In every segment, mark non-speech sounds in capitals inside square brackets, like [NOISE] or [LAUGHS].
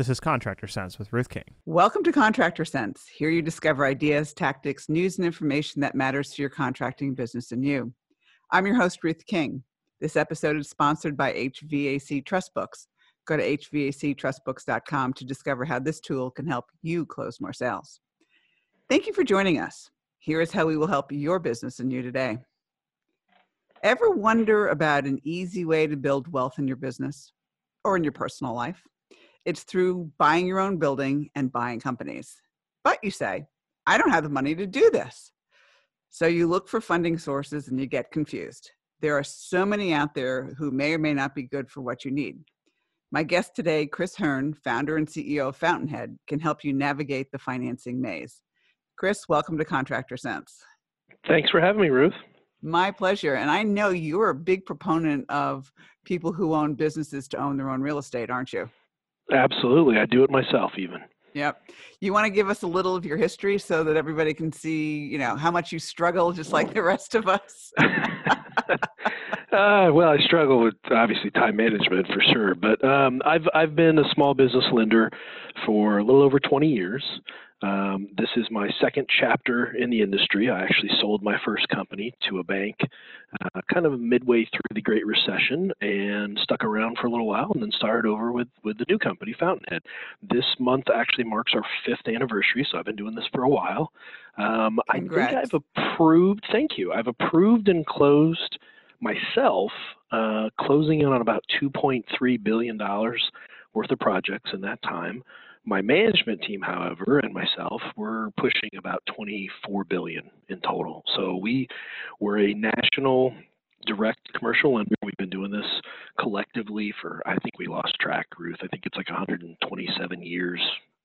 This is Contractor Sense with Ruth King. Welcome to Contractor Sense. Here you discover ideas, tactics, news, and information that matters to your contracting business and you. I'm your host, Ruth King. This episode is sponsored by HVAC Trust Books. Go to hvactrustbooks.com to discover how this tool can help you close more sales. Thank you for joining us. Here is how we will help your business and you today. Ever wonder about an easy way to build wealth in your business or in your personal life? It's through buying your own building and buying companies. But you say, I don't have the money to do this. So you look for funding sources and you get confused. There are so many out there who may or may not be good for what you need. My guest today, Chris Hurn, founder and CEO of Fountainhead, can help you navigate the financing maze. Chris, welcome to Contractor Sense. Thanks for having me, Ruth. My pleasure. And I know you're a big proponent of people who own businesses to own their own real estate, aren't you? Absolutely. I do it myself even. Yep. You want to give us a little of your history so that everybody can see, you know, how much you struggle just like the rest of us? [LAUGHS] uh, well, I struggle with obviously time management for sure, but um, I've I've been a small business lender for a little over 20 years. Um, this is my second chapter in the industry. I actually sold my first company to a bank uh, kind of midway through the Great Recession and stuck around for a little while and then started over with, with the new company, Fountainhead. This month actually marks our fifth anniversary, so I've been doing this for a while. Um, I think I've approved, thank you, I've approved and closed myself, uh, closing in on about $2.3 billion worth of projects in that time. My management team, however, and myself, we're pushing about 24 billion in total. So we we're a national direct commercial lender. We've been doing this collectively for I think we lost track, Ruth. I think it's like 127 years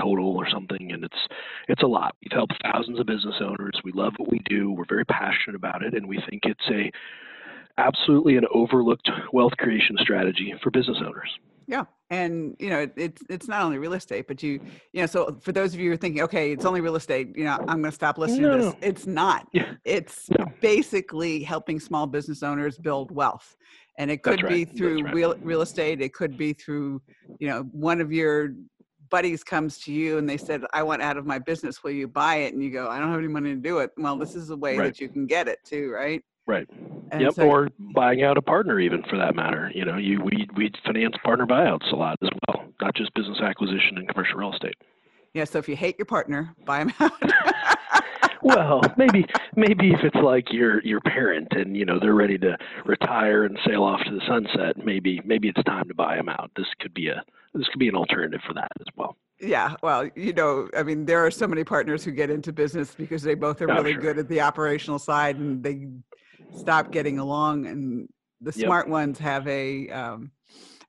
total or something and it's it's a lot we've helped thousands of business owners we love what we do we're very passionate about it and we think it's a absolutely an overlooked wealth creation strategy for business owners yeah, and you know it, it's it's not only real estate, but you you know so for those of you who are thinking, okay, it's only real estate, you know, I'm going to stop listening no. to this. It's not. Yeah. It's no. basically helping small business owners build wealth, and it could right. be through right. real real estate. It could be through you know one of your buddies comes to you and they said, I want out of my business. Will you buy it? And you go, I don't have any money to do it. Well, this is a way right. that you can get it too, right? Right. And yep. So, or buying out a partner, even for that matter. You know, you we we finance partner buyouts a lot as well, not just business acquisition and commercial real estate. Yeah. So if you hate your partner, buy them out. [LAUGHS] well, maybe maybe if it's like your your parent and you know they're ready to retire and sail off to the sunset, maybe maybe it's time to buy them out. This could be a this could be an alternative for that as well. Yeah, well, you know, I mean, there are so many partners who get into business because they both are oh, really sure. good at the operational side and they stop getting along and the yep. smart ones have a um,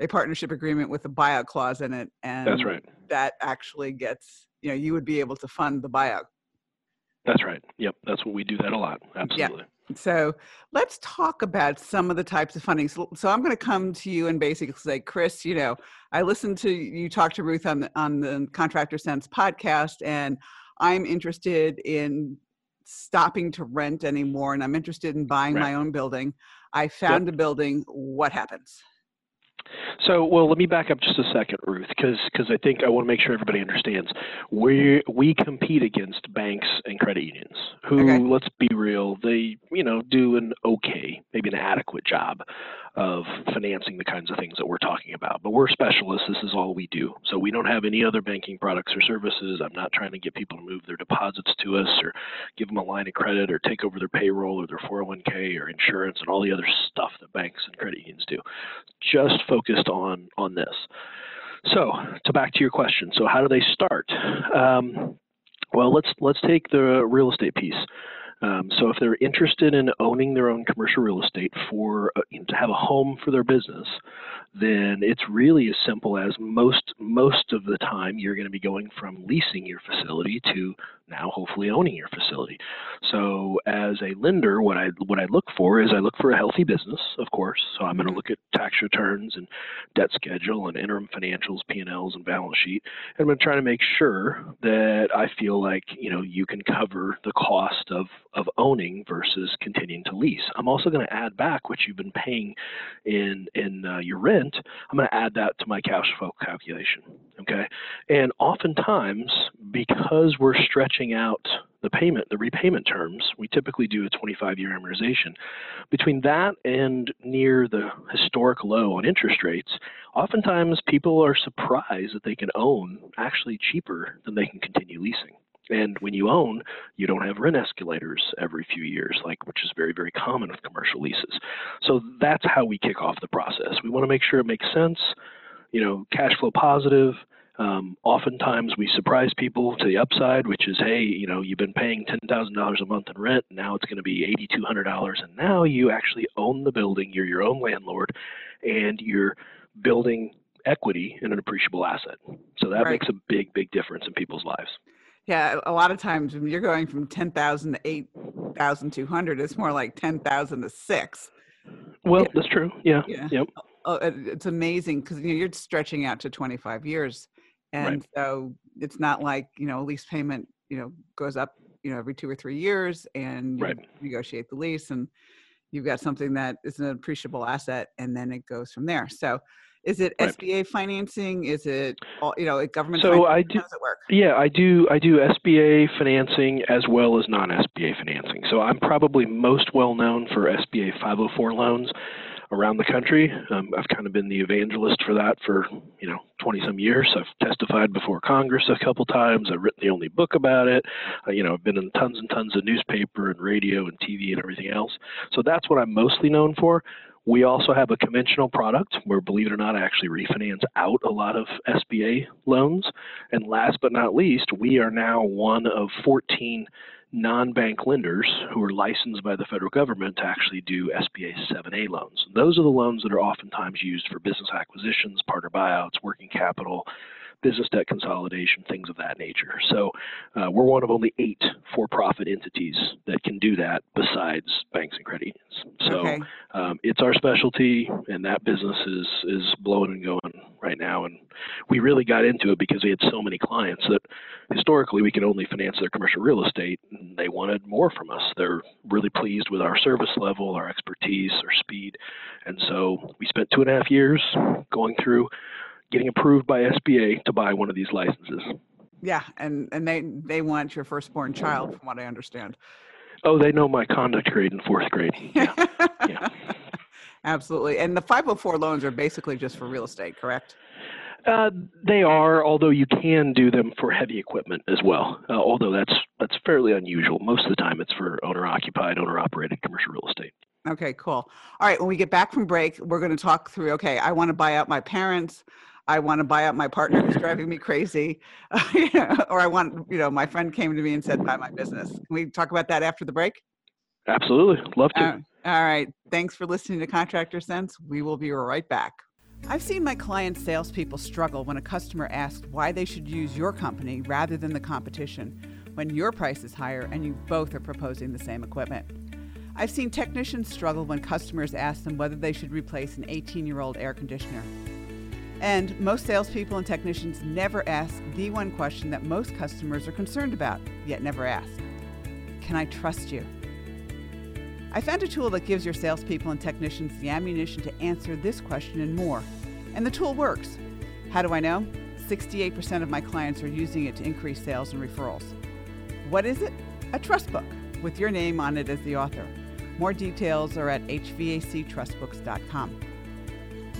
a partnership agreement with a buyout clause in it and that's right that actually gets you know you would be able to fund the buyout that's right yep that's what we do that a lot absolutely yep. So let's talk about some of the types of funding. So, so I'm going to come to you and basically say, Chris, you know, I listened to you talk to Ruth on the, on the Contractor Sense podcast, and I'm interested in stopping to rent anymore and I'm interested in buying right. my own building. I found yep. a building. What happens? So, well, let me back up just a second, Ruth, because because I think I want to make sure everybody understands. We we compete against banks and credit unions, who, okay. let's be real, they you know do an okay, maybe an adequate job of financing the kinds of things that we're talking about. But we're specialists. This is all we do. So we don't have any other banking products or services. I'm not trying to get people to move their deposits to us or give them a line of credit or take over their payroll or their 401k or insurance and all the other stuff that banks and credit unions do. Just focused on on this. So to back to your question. So how do they start? Um, well, let's let's take the real estate piece. Um, so if they're interested in owning their own commercial real estate for uh, you know, to have a home for their business, then it's really as simple as most most of the time you're going to be going from leasing your facility to now hopefully owning your facility. So as a lender, what I what I look for is I look for a healthy business, of course. So I'm going to mm-hmm. look at tax returns and debt schedule and interim financials, P&Ls and balance sheet. And I'm going to try to make sure that I feel like, you know, you can cover the cost of of owning versus continuing to lease. I'm also going to add back what you've been paying in in uh, your rent. I'm going to add that to my cash flow calculation. Okay, And oftentimes, because we're stretching out the payment, the repayment terms, we typically do a 25 year amortization. Between that and near the historic low on interest rates, oftentimes people are surprised that they can own actually cheaper than they can continue leasing. And when you own, you don't have rent escalators every few years, like which is very, very common with commercial leases. So that's how we kick off the process. We want to make sure it makes sense, you know, cash flow positive, um, oftentimes we surprise people to the upside, which is, hey, you know, you've been paying ten thousand dollars a month in rent, now it's going to be eighty two hundred dollars, and now you actually own the building, you're your own landlord, and you're building equity in an appreciable asset. So that right. makes a big, big difference in people's lives. Yeah, a lot of times when you're going from ten thousand to eight thousand two hundred, it's more like ten thousand to six. Well, yeah. that's true. Yeah. yeah. Yep. Oh, it's amazing because you know, you're stretching out to 25 years and right. so it's not like you know lease payment you know goes up you know every two or three years and right. negotiate the lease and you've got something that is an appreciable asset and then it goes from there so is it right. SBA financing? Is it all, you know government? So I do. Yeah, I do. I do SBA financing as well as non-SBA financing. So I'm probably most well known for SBA 504 loans around the country. Um, I've kind of been the evangelist for that for you know 20 some years. I've testified before Congress a couple times. I've written the only book about it. Uh, you know, I've been in tons and tons of newspaper and radio and TV and everything else. So that's what I'm mostly known for. We also have a conventional product where, believe it or not, I actually refinance out a lot of SBA loans. And last but not least, we are now one of 14 non-bank lenders who are licensed by the federal government to actually do SBA 7A loans. Those are the loans that are oftentimes used for business acquisitions, partner buyouts, working capital, business debt consolidation, things of that nature. So uh, we're one of only eight for-profit entities that can do that besides banks and credit unions. So okay. um, it's our specialty, and that business is is blowing and going right now. And we really got into it because we had so many clients that historically we could only finance their commercial real estate, and they wanted more from us. They're really pleased with our service level, our expertise, our speed, and so we spent two and a half years going through getting approved by SBA to buy one of these licenses. Yeah, and and they they want your firstborn child, from what I understand. Oh, they know my conduct grade in fourth grade. Yeah. yeah. [LAUGHS] Absolutely. And the 504 loans are basically just for real estate, correct? Uh, they are, although you can do them for heavy equipment as well. Uh, although that's that's fairly unusual. Most of the time, it's for owner-occupied, owner-operated commercial real estate. Okay, cool. All right, when we get back from break, we're going to talk through. Okay, I want to buy out my parents. I want to buy out my partner who's driving me crazy, [LAUGHS] or I want, you know, my friend came to me and said, buy my business. Can we talk about that after the break? Absolutely. Love to. Uh, all right. Thanks for listening to Contractor Sense. We will be right back. I've seen my clients' salespeople struggle when a customer asks why they should use your company rather than the competition when your price is higher and you both are proposing the same equipment. I've seen technicians struggle when customers ask them whether they should replace an 18 year old air conditioner. And most salespeople and technicians never ask the one question that most customers are concerned about, yet never ask Can I trust you? I found a tool that gives your salespeople and technicians the ammunition to answer this question and more. And the tool works. How do I know? 68% of my clients are using it to increase sales and referrals. What is it? A trust book with your name on it as the author. More details are at hvactrustbooks.com.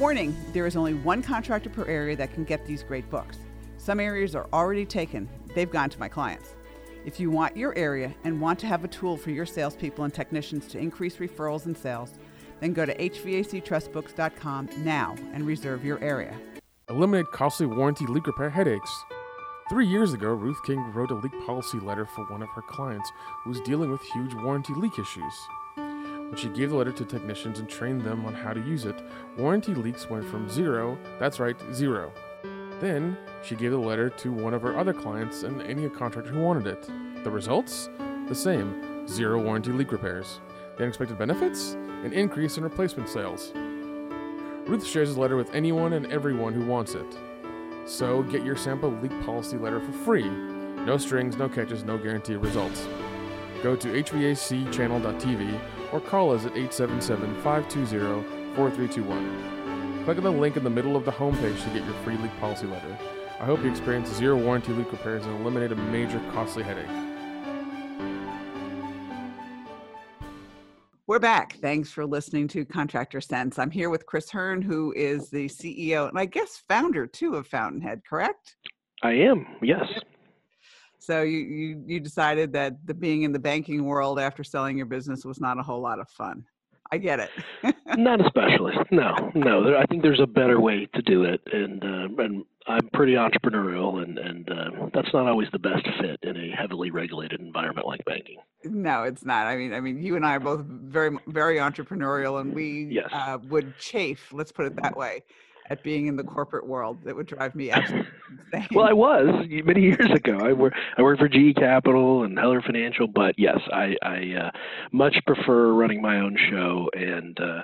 Warning there is only one contractor per area that can get these great books. Some areas are already taken, they've gone to my clients. If you want your area and want to have a tool for your salespeople and technicians to increase referrals and sales, then go to hvactrustbooks.com now and reserve your area. Eliminate costly warranty leak repair headaches. Three years ago, Ruth King wrote a leak policy letter for one of her clients who was dealing with huge warranty leak issues. When she gave the letter to technicians and trained them on how to use it, warranty leaks went from zero, that's right, zero. Then, she gave the letter to one of her other clients and any contractor who wanted it. The results? The same zero warranty leak repairs. The unexpected benefits? An increase in replacement sales. Ruth shares the letter with anyone and everyone who wants it. So get your sample leak policy letter for free. No strings, no catches, no guarantee results. Go to hvacchannel.tv or call us at 877 520 4321. Click on the link in the middle of the homepage to get your free leak policy letter. I hope you experience zero warranty leak repairs and eliminate a major costly headache. We're back. Thanks for listening to Contractor Sense. I'm here with Chris Hurn, who is the CEO and I guess founder too of Fountainhead, correct? I am, yes. So you, you, you decided that the being in the banking world after selling your business was not a whole lot of fun. I get it. Not especially. No, no. There, I think there's a better way to do it, and uh, and I'm pretty entrepreneurial, and and uh, that's not always the best fit in a heavily regulated environment like banking. No, it's not. I mean, I mean, you and I are both very very entrepreneurial, and we yes. uh, would chafe. Let's put it that way at being in the corporate world that would drive me [LAUGHS] absolutely insane. well, I was many years ago. I worked I worked for GE Capital and Heller Financial, but yes, I I uh, much prefer running my own show and uh,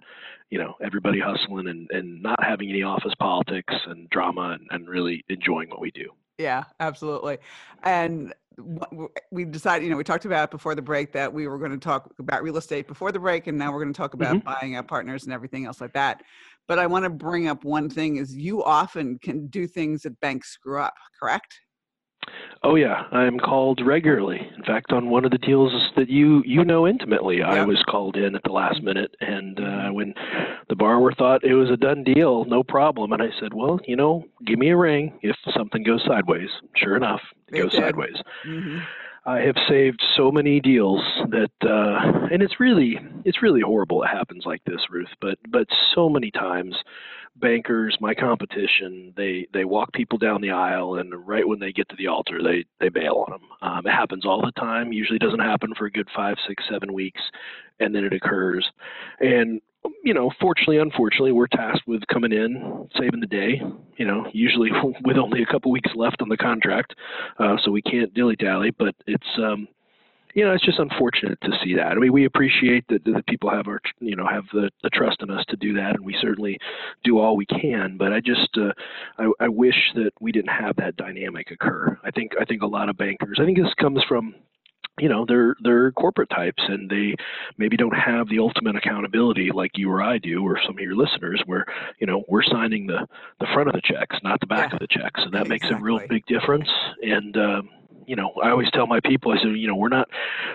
you know everybody hustling and and not having any office politics and drama and, and really enjoying what we do. Yeah, absolutely. And we decided, you know, we talked about before the break that we were going to talk about real estate before the break, and now we're going to talk about mm-hmm. buying out partners and everything else like that. But I want to bring up one thing: is you often can do things that banks screw up, correct? Oh yeah, I'm called regularly. In fact, on one of the deals that you you know intimately, yep. I was called in at the last minute, and uh, when the borrower thought it was a done deal, no problem, and I said, well, you know, give me a ring if something goes sideways. Sure enough, it, it goes did. sideways. Mm-hmm. I have saved so many deals that, uh, and it's really it's really horrible it happens like this, Ruth. But but so many times, bankers, my competition, they they walk people down the aisle, and right when they get to the altar, they they bail on them. Um, it happens all the time. Usually doesn't happen for a good five, six, seven weeks, and then it occurs. And you know, fortunately, unfortunately, we're tasked with coming in, saving the day. You know, usually [LAUGHS] with only a couple weeks left on the contract, uh, so we can't dilly dally. But it's, um, you know, it's just unfortunate to see that. I mean, we appreciate that, that people have our, you know, have the, the trust in us to do that, and we certainly do all we can. But I just, uh, I, I wish that we didn't have that dynamic occur. I think, I think a lot of bankers. I think this comes from you know they're they're corporate types and they maybe don't have the ultimate accountability like you or I do or some of your listeners where you know we're signing the the front of the checks not the back yeah. of the checks. And that makes a real big difference. And um, you know, I always tell my people, I said, you know, we're not,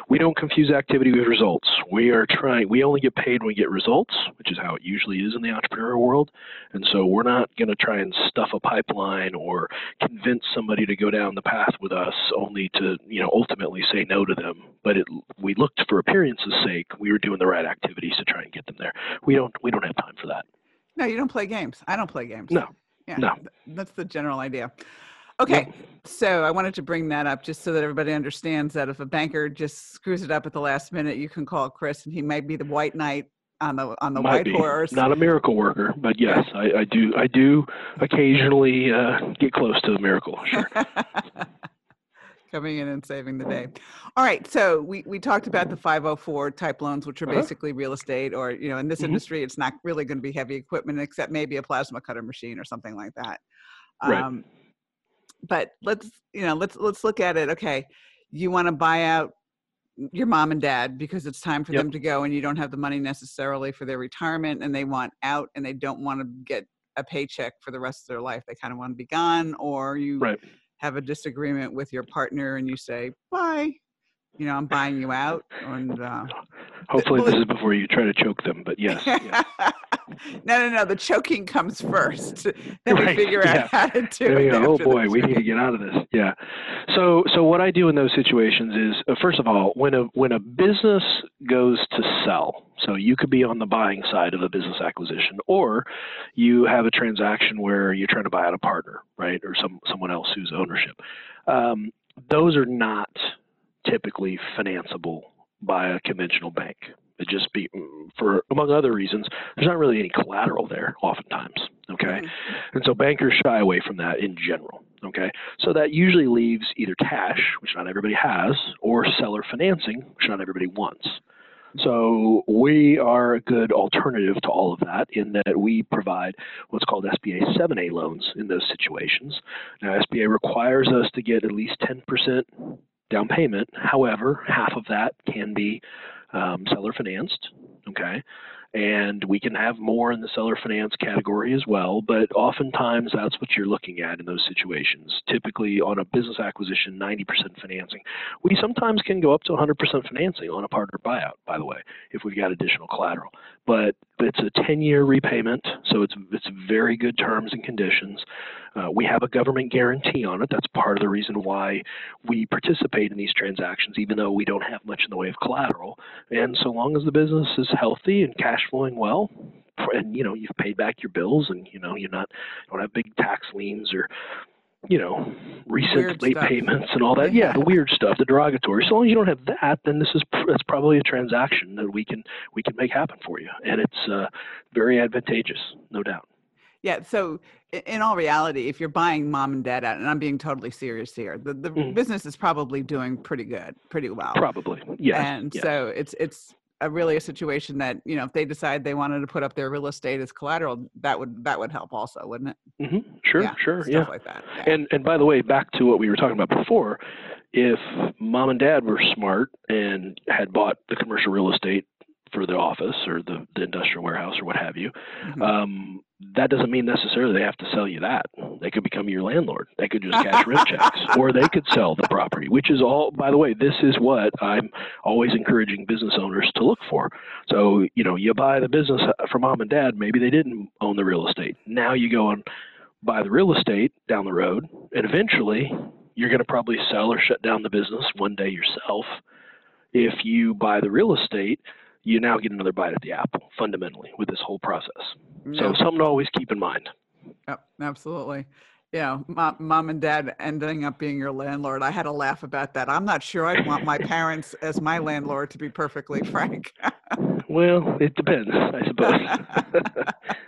we don't confuse activity with results. We are trying, we only get paid when we get results, which is how it usually is in the entrepreneurial world. And so we're not going to try and stuff a pipeline or convince somebody to go down the path with us only to, you know, ultimately say no to them. But it, we looked for appearance's sake, we were doing the right activities to try and get them there. We don't, we don't have time for that. No, you don't play games. I don't play games. No. Yeah, no. That's the general idea. Okay. Yep. So I wanted to bring that up just so that everybody understands that if a banker just screws it up at the last minute, you can call Chris and he might be the white knight on the on the Might white be. horse. Not a miracle worker, but yes, I, I do I do occasionally uh, get close to a miracle. Sure. [LAUGHS] Coming in and saving the day. All right, so we, we talked about the 504 type loans, which are uh-huh. basically real estate, or you know, in this mm-hmm. industry, it's not really going to be heavy equipment except maybe a plasma cutter machine or something like that. Right. But let's you know let's let's look at it okay you want to buy out your mom and dad because it's time for yep. them to go and you don't have the money necessarily for their retirement and they want out and they don't want to get a paycheck for the rest of their life they kind of want to be gone or you right. have a disagreement with your partner and you say bye you know i'm buying you out and uh, hopefully this is before you try to choke them but yes yeah. [LAUGHS] no, no, no. The choking comes first. [LAUGHS] Then right. we figure yeah. out how to do it. oh boy, we need to get out of this. Yeah. So, so what I do in those situations is, uh, first of all, when a when a business goes to sell, so you could be on the buying side of a business acquisition, or you have a transaction where you're trying to buy out a partner, right, or some someone else who's ownership. Um, those are not typically financeable by a conventional bank. It just be mm, for among other reasons. There's not really any collateral there, oftentimes. Okay, mm-hmm. and so bankers shy away from that in general. Okay, so that usually leaves either cash, which not everybody has, or seller financing, which not everybody wants. So we are a good alternative to all of that in that we provide what's called SBA 7A loans in those situations. Now SBA requires us to get at least 10% down payment. However, half of that can be um, seller financed. Okay, and we can have more in the seller finance category as well. But oftentimes, that's what you're looking at in those situations. Typically, on a business acquisition, 90% financing. We sometimes can go up to 100% financing on a partner buyout, by the way, if we've got additional collateral. But it's a 10-year repayment, so it's it's very good terms and conditions. Uh, we have a government guarantee on it. That's part of the reason why we participate in these transactions, even though we don't have much in the way of collateral. And so long as the business is healthy and cash flowing well, and you know you've paid back your bills, and you know you're not don't have big tax liens or you know, recent Weird late stuff. payments and all that. Yeah, the weird stuff, the derogatory. So long as you don't have that, then this is that's probably a transaction that we can we can make happen for you, and it's uh, very advantageous, no doubt. Yeah. So, in all reality, if you're buying mom and dad out, and I'm being totally serious here, the, the Mhm. business is probably doing pretty good, pretty well. Probably, Yeah. and yes. so it's it's a really a situation that you know if they decide they wanted to put up their real estate as collateral, that would that would help also, wouldn't it? mm-hmm. Sure, yeah, sure, Stuff yeah. like that. Yeah. And and by the way, back to what we were talking about before, if mom and dad were smart and had bought the commercial real estate for the office or the, the industrial warehouse or what have you, Mhm. um, that doesn't mean necessarily they have to sell you that. They could become your landlord. They could just cash rent [LAUGHS] checks, or they could sell the property, which is all. By the way, this is what I'm always encouraging business owners to look for. So you know, you buy the business from mom and dad. Maybe they didn't own the real estate. Now you go and buy the real estate down the road, and eventually you're going to probably sell or shut down the business one day yourself. If you buy the real estate, you now get another bite at the apple fundamentally with this whole process. So something to always keep in mind. Yep, absolutely. Yeah, mom, mom and dad ending up being your landlord. I had a laugh about that. I'm not sure I'd want my parents as my landlord, to be perfectly frank. [LAUGHS] Well, it depends, I suppose. [LAUGHS]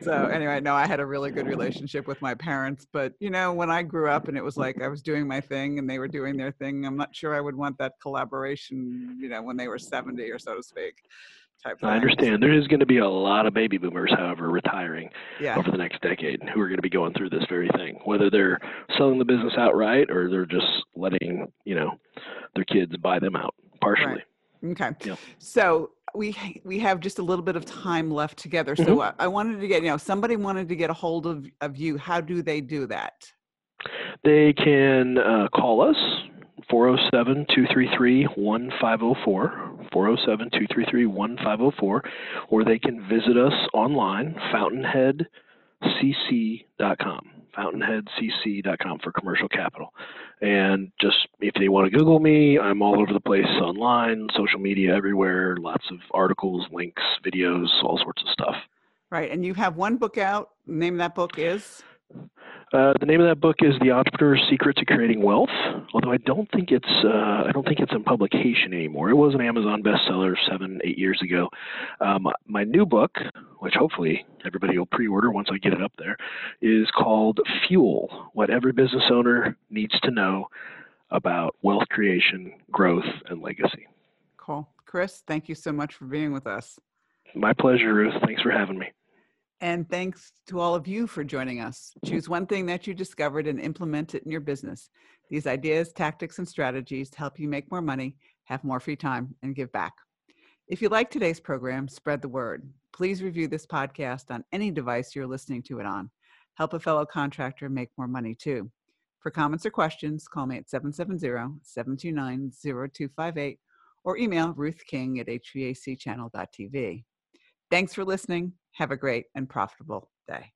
so anyway, no, I had a really good relationship with my parents. But you know, when I grew up and it was like I was doing my thing and they were doing their thing, I'm not sure I would want that collaboration. You know, when they were 70 or so to speak. Type I thing. understand. There is going to be a lot of baby boomers, however, retiring Yeah. over the next decade who are going to be going through this very thing, whether they're selling the business outright or they're just letting, you know, their kids buy them out partially. Okay. Yep. So we we have just a little bit of time left together. So I, I wanted to get you know somebody wanted to get a hold of of you. How do they do that? They can uh, call us 407 233 1504, 407 233 1504, or they can visit us online, fountainheadcc.com, fountainheadcc.com for commercial capital. And just if they want to Google me, I'm all over the place online, social media everywhere, lots of articles, links, videos, all sorts of stuff. Right. And you have one book out. The name of that book is Uh, the name of that book is The Entrepreneur's Secret to Creating Wealth. Although I don't think it's uh, I don't think it's in publication anymore. It was an Amazon bestseller seven eight years ago. Um, my new book, which hopefully everybody will pre-order once I get it up there, is called Fuel: What Every Business Owner Needs to Know About Wealth Creation, Growth, and Legacy. cool. Chris, thank you so much for being with us. My pleasure, Ruth. Thanks for having me. And thanks to all of you for joining us. Choose one thing that you discovered and implement it in your business. These ideas, tactics, and strategies help you make more money, have more free time, and give back. If you like today's program, spread the word. Please review this podcast on any device you're listening to it on. Help a fellow contractor make more money too. For comments or questions, call me at 770 729 0258 or email ruthking at hvacchannel.tv. Thanks for listening. Have a great and profitable day.